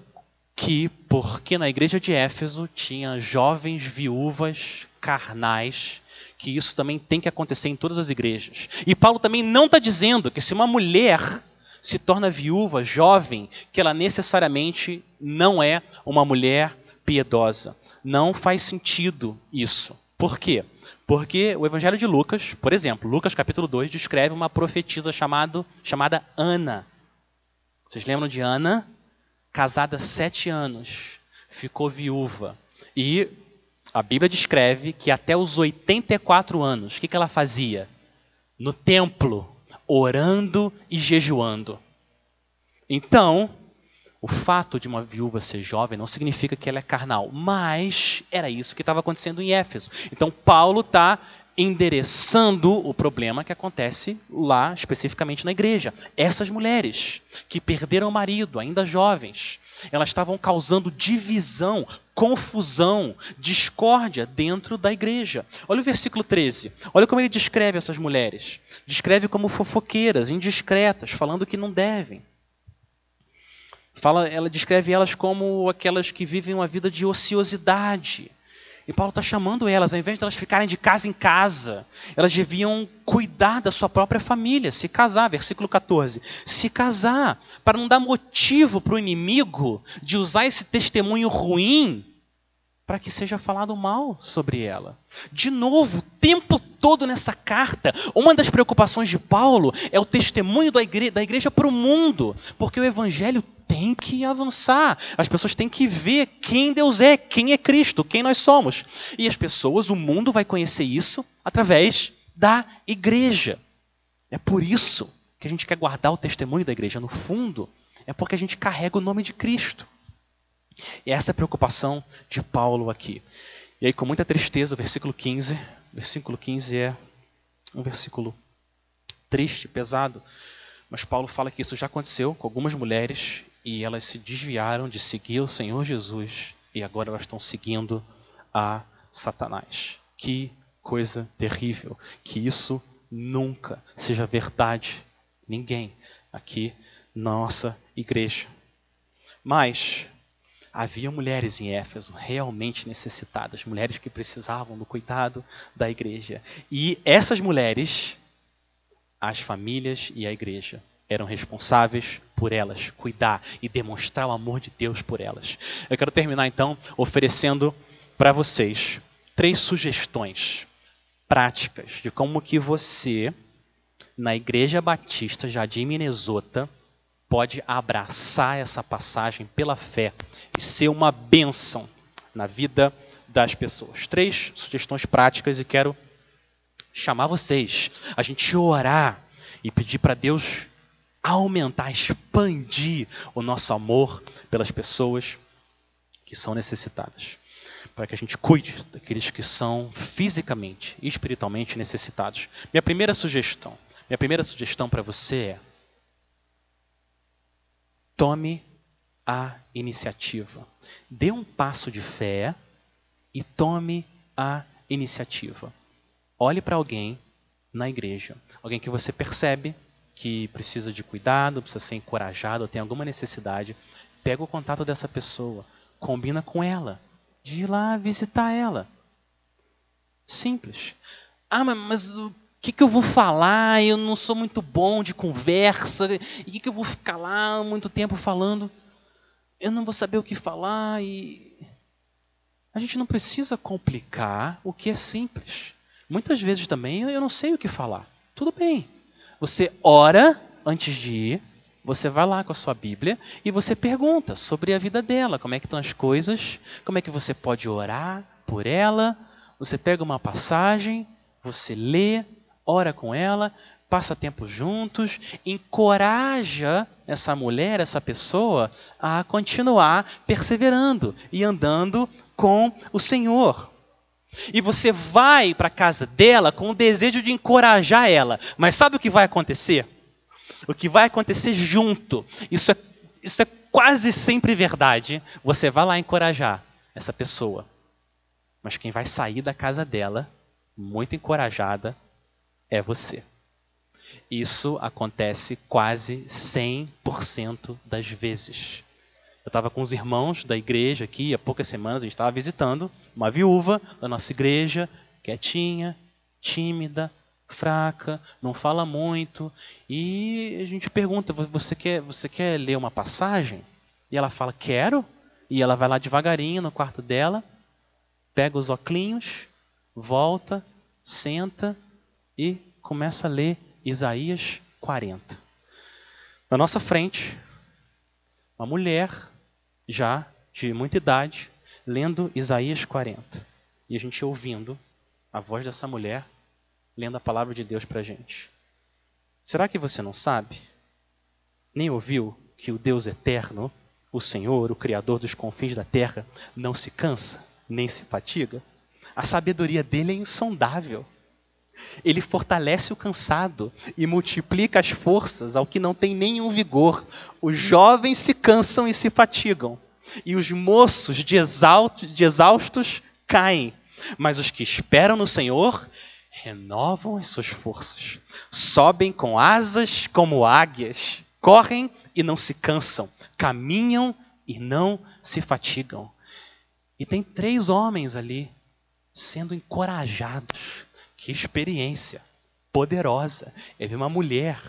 que, porque na igreja de Éfeso tinha jovens viúvas carnais, que isso também tem que acontecer em todas as igrejas. E Paulo também não está dizendo que se uma mulher se torna viúva, jovem, que ela necessariamente não é uma mulher piedosa. Não faz sentido isso. Por quê? Porque o Evangelho de Lucas, por exemplo, Lucas capítulo 2 descreve uma profetisa chamado, chamada Ana. Vocês lembram de Ana? Casada sete anos, ficou viúva. E a Bíblia descreve que até os 84 anos, o que, que ela fazia? No templo, orando e jejuando. Então, o fato de uma viúva ser jovem não significa que ela é carnal, mas era isso que estava acontecendo em Éfeso. Então, Paulo está endereçando o problema que acontece lá, especificamente na igreja. Essas mulheres que perderam o marido, ainda jovens, elas estavam causando divisão, confusão, discórdia dentro da igreja. Olha o versículo 13. Olha como ele descreve essas mulheres. Descreve como fofoqueiras, indiscretas, falando que não devem. Fala, ela descreve elas como aquelas que vivem uma vida de ociosidade. E Paulo está chamando elas, ao invés de elas ficarem de casa em casa, elas deviam cuidar da sua própria família, se casar, versículo 14. Se casar, para não dar motivo para o inimigo de usar esse testemunho ruim para que seja falado mal sobre ela. De novo, o tempo todo nessa carta, uma das preocupações de Paulo é o testemunho da igreja, da igreja para o mundo, porque o evangelho tem que avançar. As pessoas têm que ver quem Deus é, quem é Cristo, quem nós somos. E as pessoas, o mundo vai conhecer isso através da igreja. É por isso que a gente quer guardar o testemunho da igreja. No fundo, é porque a gente carrega o nome de Cristo. E essa é a preocupação de Paulo aqui. E aí, com muita tristeza, o versículo 15, versículo 15 é um versículo triste, pesado, mas Paulo fala que isso já aconteceu com algumas mulheres e elas se desviaram de seguir o Senhor Jesus e agora elas estão seguindo a Satanás. Que coisa terrível! Que isso nunca seja verdade. Ninguém aqui na nossa igreja. Mas havia mulheres em Éfeso realmente necessitadas, mulheres que precisavam do cuidado da igreja. E essas mulheres, as famílias e a igreja, eram responsáveis por elas, cuidar e demonstrar o amor de Deus por elas. Eu quero terminar então oferecendo para vocês três sugestões práticas de como que você na Igreja Batista Jardim Minnesota pode abraçar essa passagem pela fé e ser uma bênção na vida das pessoas. Três sugestões práticas e quero chamar vocês a gente orar e pedir para Deus aumentar, expandir o nosso amor pelas pessoas que são necessitadas. Para que a gente cuide daqueles que são fisicamente e espiritualmente necessitados. Minha primeira sugestão, minha primeira sugestão para você é Tome a iniciativa. Dê um passo de fé e tome a iniciativa. Olhe para alguém na igreja, alguém que você percebe que precisa de cuidado, precisa ser encorajado, tem alguma necessidade. Pega o contato dessa pessoa, combina com ela, de ir lá visitar ela. Simples. Ah, mas que, que eu vou falar? Eu não sou muito bom de conversa. E que, que eu vou ficar lá muito tempo falando? Eu não vou saber o que falar e. A gente não precisa complicar o que é simples. Muitas vezes também eu não sei o que falar. Tudo bem. Você ora antes de ir, você vai lá com a sua Bíblia e você pergunta sobre a vida dela, como é que estão as coisas, como é que você pode orar por ela. Você pega uma passagem, você lê, ora com ela, passa tempo juntos, encoraja essa mulher, essa pessoa, a continuar perseverando e andando com o Senhor. E você vai para a casa dela com o desejo de encorajar ela. Mas sabe o que vai acontecer? O que vai acontecer junto, isso é, isso é quase sempre verdade. Você vai lá encorajar essa pessoa. Mas quem vai sair da casa dela, muito encorajada, é você. Isso acontece quase 100% das vezes. Eu estava com os irmãos da igreja aqui há poucas semanas, a gente estava visitando uma viúva da nossa igreja, quietinha, tímida, fraca, não fala muito. E a gente pergunta: você quer, você quer ler uma passagem? E ela fala: quero. E ela vai lá devagarinho no quarto dela, pega os óculos, volta, senta e começa a ler Isaías 40. Na nossa frente, uma mulher já de muita idade, lendo Isaías 40. E a gente ouvindo a voz dessa mulher lendo a palavra de Deus para a gente. Será que você não sabe? Nem ouviu que o Deus eterno, o Senhor, o Criador dos confins da terra, não se cansa, nem se fatiga? A sabedoria dele é insondável. Ele fortalece o cansado e multiplica as forças ao que não tem nenhum vigor. Os jovens se cansam e se fatigam, e os moços de, de exaustos caem. Mas os que esperam no Senhor renovam as suas forças, sobem com asas como águias, correm e não se cansam, caminham e não se fatigam. E tem três homens ali sendo encorajados que experiência poderosa. É ver uma mulher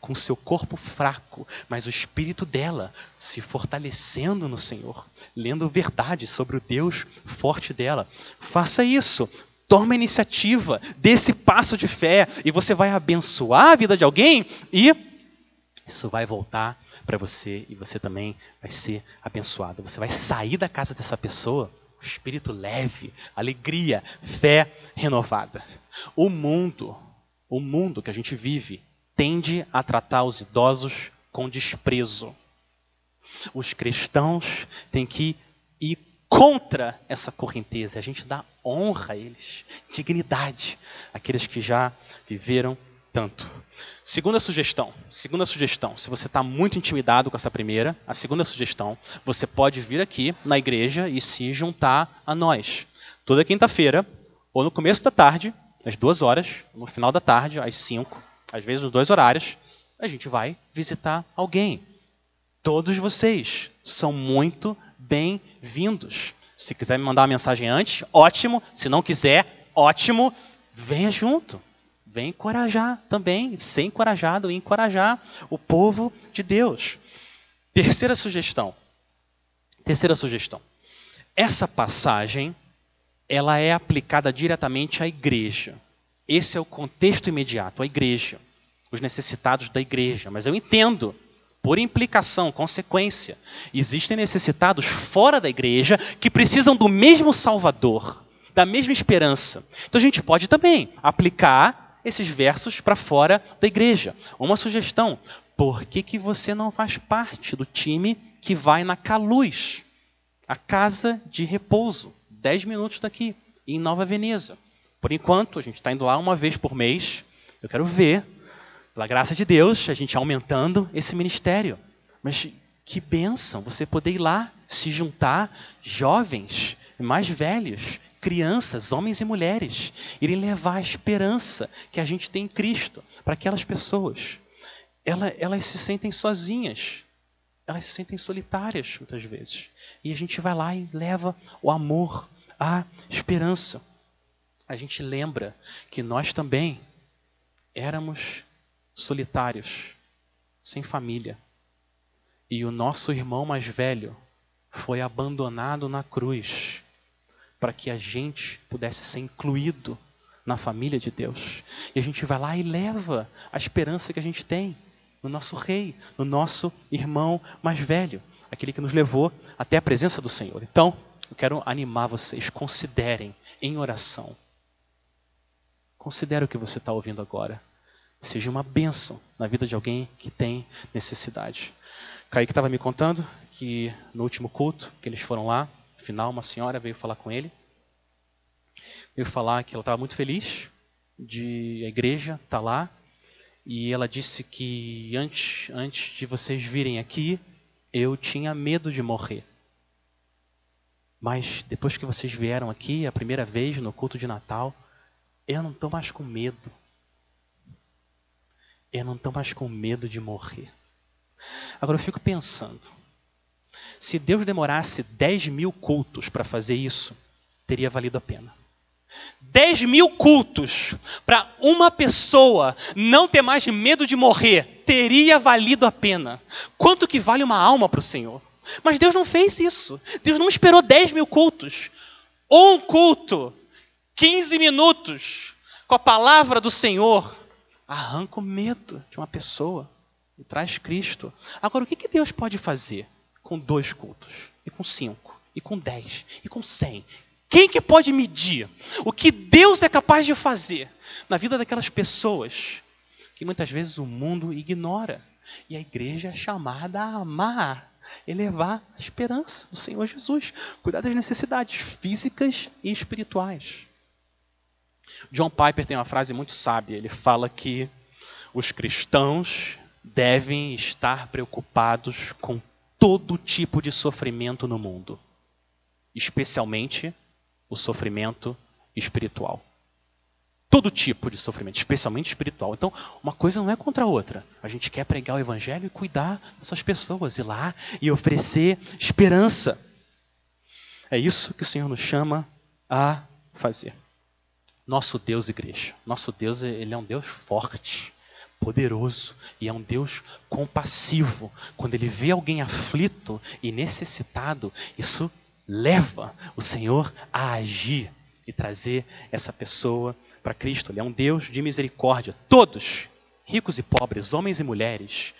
com seu corpo fraco, mas o espírito dela se fortalecendo no Senhor, lendo verdade sobre o Deus forte dela. Faça isso. Toma a iniciativa desse passo de fé e você vai abençoar a vida de alguém e isso vai voltar para você e você também vai ser abençoado. Você vai sair da casa dessa pessoa espírito leve, alegria, fé renovada. O mundo, o mundo que a gente vive, tende a tratar os idosos com desprezo. Os cristãos têm que ir contra essa correnteza. A gente dá honra a eles, dignidade, àqueles que já viveram tanto. Segunda sugestão, segunda sugestão, se você está muito intimidado com essa primeira, a segunda sugestão, você pode vir aqui na igreja e se juntar a nós. Toda quinta-feira, ou no começo da tarde, às duas horas, no final da tarde, às cinco, às vezes nos dois horários, a gente vai visitar alguém. Todos vocês são muito bem-vindos. Se quiser me mandar uma mensagem antes, ótimo. Se não quiser, ótimo. Venha junto vem encorajar também, ser encorajado e encorajar o povo de Deus. Terceira sugestão. Terceira sugestão. Essa passagem, ela é aplicada diretamente à igreja. Esse é o contexto imediato, a igreja, os necessitados da igreja. Mas eu entendo, por implicação, consequência, existem necessitados fora da igreja que precisam do mesmo Salvador, da mesma esperança. Então a gente pode também aplicar esses versos para fora da igreja. Uma sugestão: por que, que você não faz parte do time que vai na Caluz, a casa de repouso, 10 minutos daqui, em Nova Veneza? Por enquanto, a gente está indo lá uma vez por mês. Eu quero ver, pela graça de Deus, a gente aumentando esse ministério. Mas que bênção você poder ir lá, se juntar, jovens, mais velhos, crianças, homens e mulheres, irem levar a esperança que a gente tem em Cristo para aquelas pessoas. Elas, elas se sentem sozinhas, elas se sentem solitárias muitas vezes. E a gente vai lá e leva o amor, a esperança. A gente lembra que nós também éramos solitários, sem família. E o nosso irmão mais velho foi abandonado na cruz para que a gente pudesse ser incluído na família de Deus. E a gente vai lá e leva a esperança que a gente tem no nosso rei, no nosso irmão mais velho, aquele que nos levou até a presença do Senhor. Então, eu quero animar vocês, considerem em oração. Considere o que você está ouvindo agora. seja uma bênção na vida de alguém que tem necessidade. Kaique estava me contando que no último culto que eles foram lá, final, uma senhora veio falar com ele. Veio falar que ela estava muito feliz de a igreja estar tá lá. E ela disse que antes, antes de vocês virem aqui, eu tinha medo de morrer. Mas depois que vocês vieram aqui, a primeira vez no culto de Natal, eu não estou mais com medo. Eu não estou mais com medo de morrer. Agora eu fico pensando: se Deus demorasse 10 mil cultos para fazer isso, teria valido a pena. 10 mil cultos para uma pessoa não ter mais medo de morrer, teria valido a pena. Quanto que vale uma alma para o Senhor? Mas Deus não fez isso. Deus não esperou 10 mil cultos. Um culto, 15 minutos, com a palavra do Senhor, arranca o medo de uma pessoa e traz Cristo. Agora, o que, Deus pode fazer com dois cultos? E com cinco? E com dez? E com cem? Quem que pode medir o que Deus é capaz de fazer na vida daquelas pessoas que muitas vezes o mundo ignora? E a igreja é chamada a amar, elevar a esperança do Senhor Jesus, cuidar das necessidades físicas e espirituais. John Piper tem uma frase muito sábia. Ele fala que os cristãos devem estar preocupados com todo tipo de sofrimento no mundo, especialmente o sofrimento espiritual. Todo tipo de sofrimento, especialmente espiritual. Então, uma coisa não é contra a outra. A gente quer pregar o evangelho e cuidar dessas pessoas, ir lá e oferecer esperança. É isso que o Senhor nos chama a fazer. Nosso Deus, igreja, nosso Deus, ele é um Deus forte poderoso e é um Deus compassivo. Quando ele vê alguém aflito e necessitado, isso leva o Senhor a agir e trazer essa pessoa para Cristo. Ele é um Deus de misericórdia. Todos, ricos e pobres, homens e mulheres,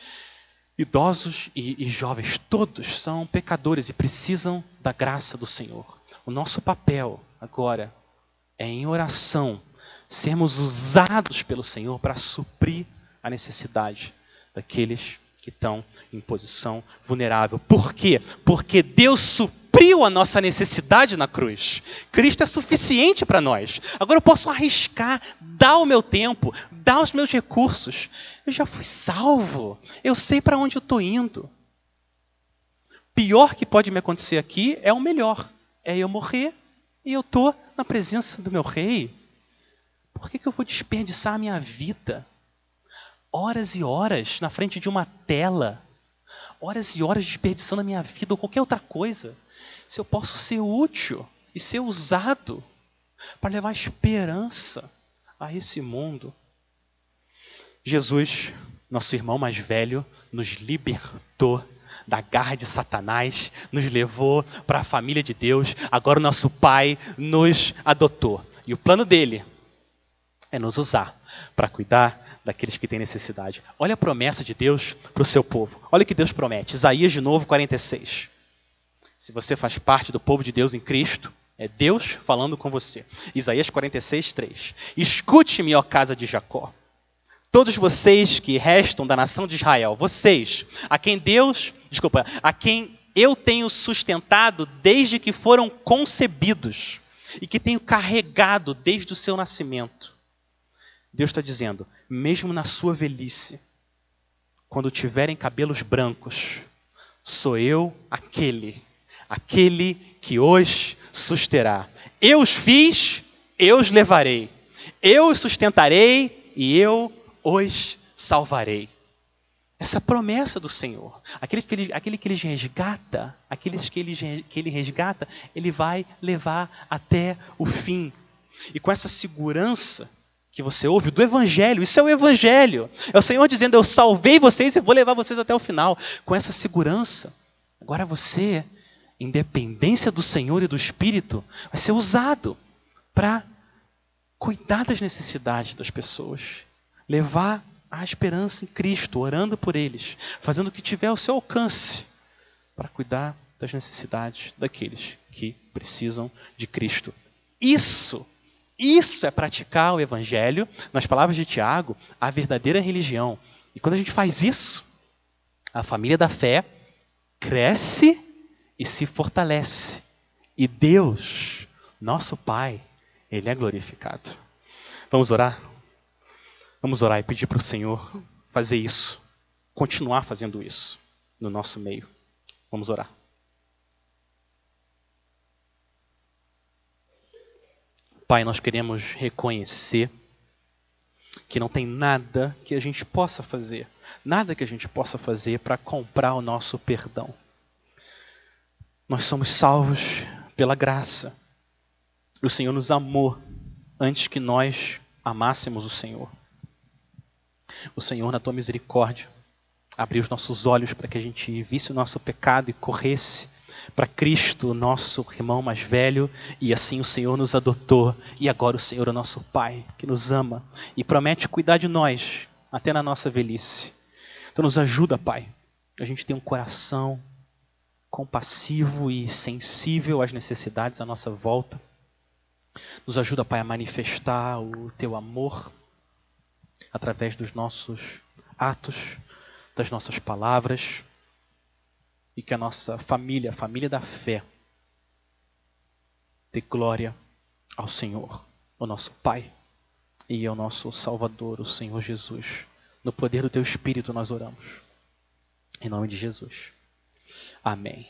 idosos e, e jovens, todos são pecadores e precisam da graça do Senhor. O nosso papel agora é em oração sermos usados pelo Senhor para suprir a necessidade daqueles que estão em posição vulnerável. Por quê? Porque Deus supriu a nossa necessidade na cruz. Cristo é suficiente para nós. Agora eu posso arriscar, dar o meu tempo, dar os meus recursos. Eu já fui salvo. Eu sei para onde eu estou indo. Pior que pode me acontecer aqui é o melhor. É eu morrer e eu estou na presença do meu rei. Por que, que eu vou desperdiçar a minha vida horas e horas na frente de uma tela, horas e horas desperdiçando a minha vida ou qualquer outra coisa, se eu posso ser útil e ser usado para levar esperança a esse mundo. Jesus, nosso irmão mais velho, nos libertou da garra de Satanás, nos levou para a família de Deus. Agora o nosso Pai nos adotou. E o plano dele é nos usar para cuidar daqueles que têm necessidade. Olha a promessa de Deus para o seu povo. Olha o que Deus promete. Isaías de novo 46. Se você faz parte do povo de Deus em Cristo, é Deus falando com você. Isaías 46, 3. Escute-me, ó casa de Jacó. Todos vocês que restam da nação de Israel, vocês, a quem Deus, desculpa, a quem eu tenho sustentado desde que foram concebidos e que tenho carregado desde o seu nascimento. Deus está dizendo: mesmo na sua velhice, quando tiverem cabelos brancos, sou eu aquele, aquele que os susterá. Eu os fiz, eu os levarei, eu os sustentarei e eu os salvarei. Essa promessa do Senhor, aquele que ele, aquele que ele resgata, aqueles que ele, que ele resgata, ele vai levar até o fim. E com essa segurança, que você ouve do Evangelho. Isso é o Evangelho. É o Senhor dizendo: Eu salvei vocês e vou levar vocês até o final. Com essa segurança. Agora você, independência do Senhor e do Espírito, vai ser usado para cuidar das necessidades das pessoas. Levar a esperança em Cristo, orando por eles, fazendo o que tiver ao seu alcance para cuidar das necessidades daqueles que precisam de Cristo. Isso Isso é praticar o evangelho, nas palavras de Tiago, a verdadeira religião. E quando a gente faz isso, a família da fé cresce e se fortalece. E Deus, nosso Pai, Ele é glorificado. Vamos orar? Vamos orar e pedir para o Senhor fazer isso, continuar fazendo isso no nosso meio. Vamos orar. Pai, nós queremos reconhecer que não tem nada que a gente possa fazer, nada que a gente possa fazer para comprar o nosso perdão. Nós somos salvos pela graça. O Senhor nos amou antes que nós amássemos o Senhor. O Senhor, na tua misericórdia, abriu os nossos olhos para que a gente visse o nosso pecado e corresse para Cristo, nosso irmão mais velho, e assim o Senhor nos adotou, e agora o Senhor é nosso Pai, que nos ama e promete cuidar de nós até na nossa velhice. Então nos ajuda, Pai. A gente tem um coração compassivo e sensível às necessidades à nossa volta. Nos ajuda, Pai, a manifestar o teu amor através dos nossos atos, das nossas palavras e que a nossa família, a família da fé, dê glória ao Senhor, o nosso Pai e ao nosso Salvador, o Senhor Jesus. No poder do Teu Espírito nós oramos. Em nome de Jesus. Amém.